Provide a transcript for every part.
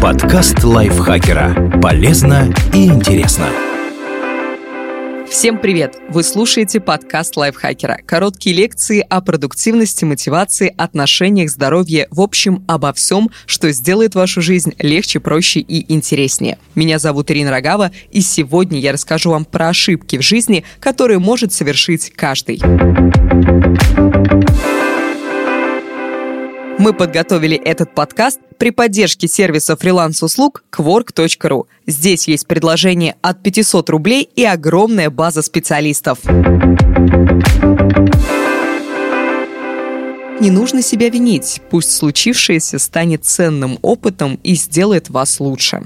Подкаст лайфхакера. Полезно и интересно. Всем привет! Вы слушаете подкаст лайфхакера. Короткие лекции о продуктивности, мотивации, отношениях, здоровье, в общем, обо всем, что сделает вашу жизнь легче, проще и интереснее. Меня зовут Ирина Рогава, и сегодня я расскажу вам про ошибки в жизни, которые может совершить каждый. Мы подготовили этот подкаст при поддержке сервиса фриланс-услуг Quark.ru. Здесь есть предложение от 500 рублей и огромная база специалистов. Не нужно себя винить. Пусть случившееся станет ценным опытом и сделает вас лучше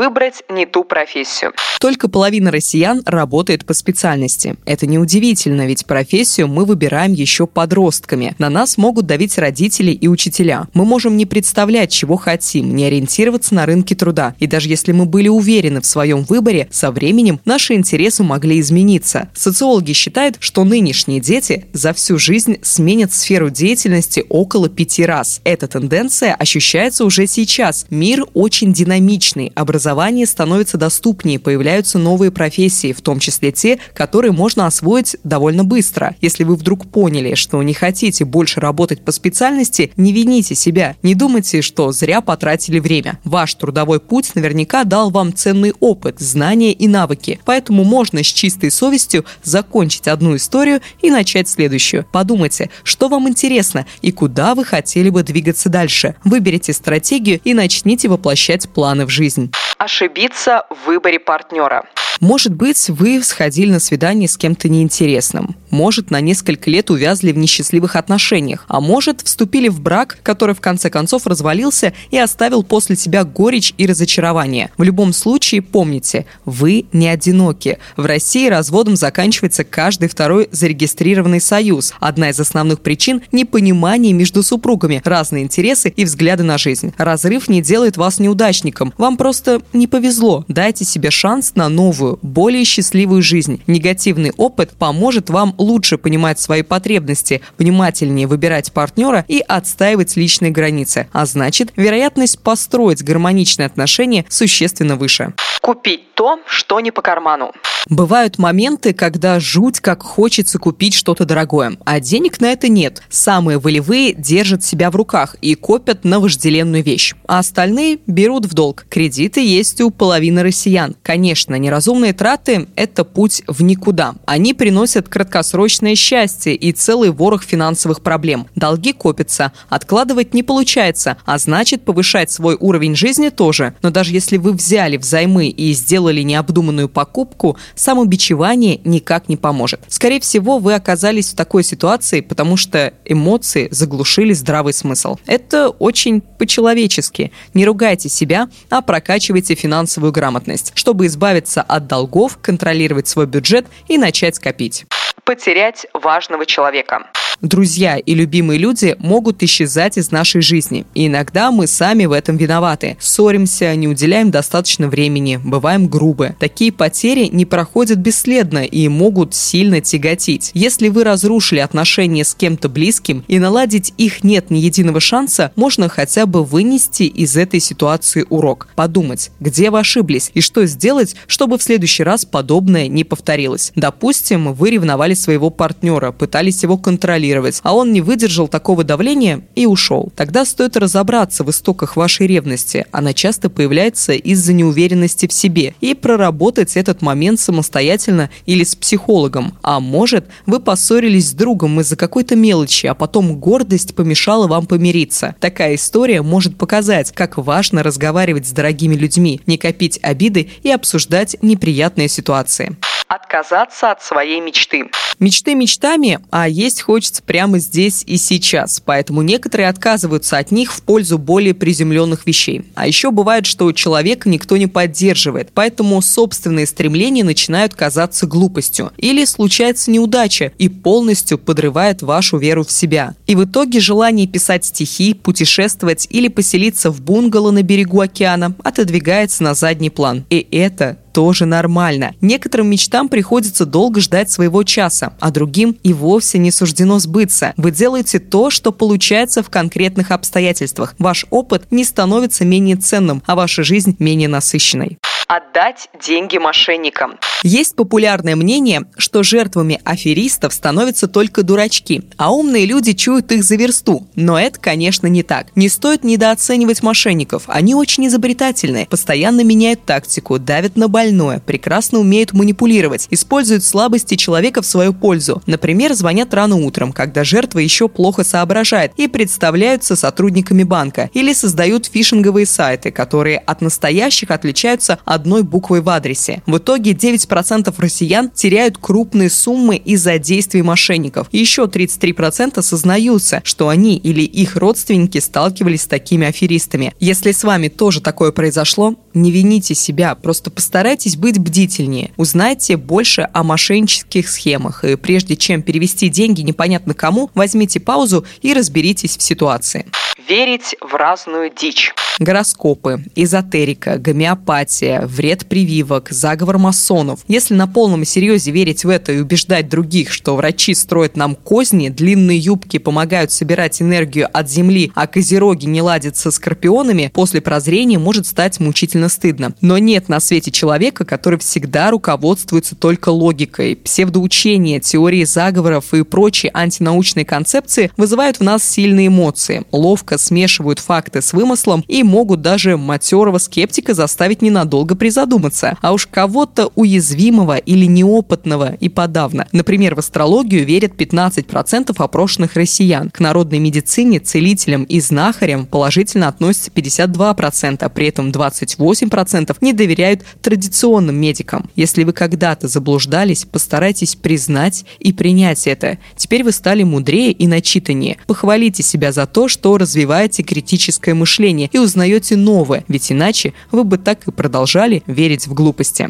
выбрать не ту профессию. Только половина россиян работает по специальности. Это неудивительно, ведь профессию мы выбираем еще подростками. На нас могут давить родители и учителя. Мы можем не представлять, чего хотим, не ориентироваться на рынке труда. И даже если мы были уверены в своем выборе, со временем наши интересы могли измениться. Социологи считают, что нынешние дети за всю жизнь сменят сферу деятельности около пяти раз. Эта тенденция ощущается уже сейчас. Мир очень динамичный, образовательный образование становится доступнее, появляются новые профессии, в том числе те, которые можно освоить довольно быстро. Если вы вдруг поняли, что не хотите больше работать по специальности, не вините себя, не думайте, что зря потратили время. Ваш трудовой путь наверняка дал вам ценный опыт, знания и навыки, поэтому можно с чистой совестью закончить одну историю и начать следующую. Подумайте, что вам интересно и куда вы хотели бы двигаться дальше. Выберите стратегию и начните воплощать планы в жизнь ошибиться в выборе партнера. Может быть, вы сходили на свидание с кем-то неинтересным. Может, на несколько лет увязли в несчастливых отношениях. А может, вступили в брак, который в конце концов развалился и оставил после себя горечь и разочарование. В любом случае, помните, вы не одиноки. В России разводом заканчивается каждый второй зарегистрированный союз. Одна из основных причин – непонимание между супругами, разные интересы и взгляды на жизнь. Разрыв не делает вас неудачником. Вам просто не повезло. Дайте себе шанс на новую более счастливую жизнь. Негативный опыт поможет вам лучше понимать свои потребности, внимательнее выбирать партнера и отстаивать личные границы. А значит, вероятность построить гармоничные отношения существенно выше. Купить то, что не по карману. Бывают моменты, когда жуть как хочется купить что-то дорогое, а денег на это нет. Самые волевые держат себя в руках и копят на вожделенную вещь, а остальные берут в долг. Кредиты есть у половины россиян. Конечно, неразумные траты – это путь в никуда. Они приносят краткосрочное счастье и целый ворох финансовых проблем. Долги копятся, откладывать не получается, а значит повышать свой уровень жизни тоже. Но даже если вы взяли взаймы и сделали необдуманную покупку, самобичевание никак не поможет. Скорее всего, вы оказались в такой ситуации, потому что эмоции заглушили здравый смысл. Это очень по-человечески. Не ругайте себя, а прокачивайте финансовую грамотность, чтобы избавиться от долгов, контролировать свой бюджет и начать скопить. Потерять важного человека. Друзья и любимые люди могут исчезать из нашей жизни. И иногда мы сами в этом виноваты. Ссоримся, не уделяем достаточно времени, бываем грубы. Такие потери не проходят бесследно и могут сильно тяготить. Если вы разрушили отношения с кем-то близким и наладить их нет ни единого шанса, можно хотя бы вынести из этой ситуации урок. Подумать, где вы ошиблись и что сделать, чтобы в следующий раз подобное не повторилось. Допустим, вы ревновали своего партнера, пытались его контролировать, а он не выдержал такого давления и ушел. Тогда стоит разобраться в истоках вашей ревности. Она часто появляется из-за неуверенности в себе. И проработать этот момент самостоятельно или с психологом. А может, вы поссорились с другом из-за какой-то мелочи, а потом гордость помешала вам помириться. Такая история может показать, как важно разговаривать с дорогими людьми, не копить обиды и обсуждать неприятные ситуации отказаться от своей мечты. Мечты мечтами, а есть хочется прямо здесь и сейчас, поэтому некоторые отказываются от них в пользу более приземленных вещей. А еще бывает, что человека никто не поддерживает, поэтому собственные стремления начинают казаться глупостью. Или случается неудача и полностью подрывает вашу веру в себя. И в итоге желание писать стихи, путешествовать или поселиться в бунгало на берегу океана отодвигается на задний план. И это тоже нормально. Некоторым мечтам приходится долго ждать своего часа, а другим и вовсе не суждено сбыться. Вы делаете то, что получается в конкретных обстоятельствах. Ваш опыт не становится менее ценным, а ваша жизнь менее насыщенной отдать деньги мошенникам. Есть популярное мнение, что жертвами аферистов становятся только дурачки, а умные люди чуют их за версту. Но это, конечно, не так. Не стоит недооценивать мошенников. Они очень изобретательны, постоянно меняют тактику, давят на больное, прекрасно умеют манипулировать, используют слабости человека в свою пользу. Например, звонят рано утром, когда жертва еще плохо соображает и представляются сотрудниками банка, или создают фишинговые сайты, которые от настоящих отличаются от одной буквой в адресе. В итоге 9% россиян теряют крупные суммы из-за действий мошенников. Еще 33% сознаются, что они или их родственники сталкивались с такими аферистами. Если с вами тоже такое произошло, не вините себя, просто постарайтесь быть бдительнее. Узнайте больше о мошеннических схемах, и прежде чем перевести деньги непонятно кому, возьмите паузу и разберитесь в ситуации верить в разную дичь. Гороскопы, эзотерика, гомеопатия, вред прививок, заговор масонов. Если на полном серьезе верить в это и убеждать других, что врачи строят нам козни, длинные юбки помогают собирать энергию от Земли, а козероги не ладят со скорпионами, после прозрения может стать мучительно стыдно. Но нет на свете человека, который всегда руководствуется только логикой. Псевдоучения, теории заговоров и прочие антинаучные концепции вызывают в нас сильные эмоции. Ловко смешивают факты с вымыслом и могут даже матерого скептика заставить ненадолго призадуматься. А уж кого-то уязвимого или неопытного и подавно. Например, в астрологию верят 15% опрошенных россиян. К народной медицине, целителям и знахарям положительно относятся 52%, а при этом 28% не доверяют традиционным медикам. Если вы когда-то заблуждались, постарайтесь признать и принять это. Теперь вы стали мудрее и начитаннее. Похвалите себя за то, что развиваете развиваете критическое мышление и узнаете новое, ведь иначе вы бы так и продолжали верить в глупости.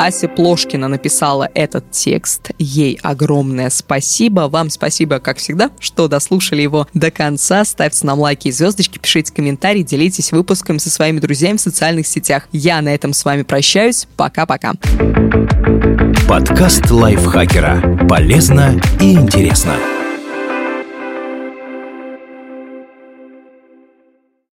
Ася Плошкина написала этот текст. Ей огромное спасибо. Вам спасибо, как всегда, что дослушали его до конца. Ставьте нам лайки и звездочки, пишите комментарии, делитесь выпуском со своими друзьями в социальных сетях. Я на этом с вами прощаюсь. Пока-пока. Подкаст лайфхакера. Полезно и интересно.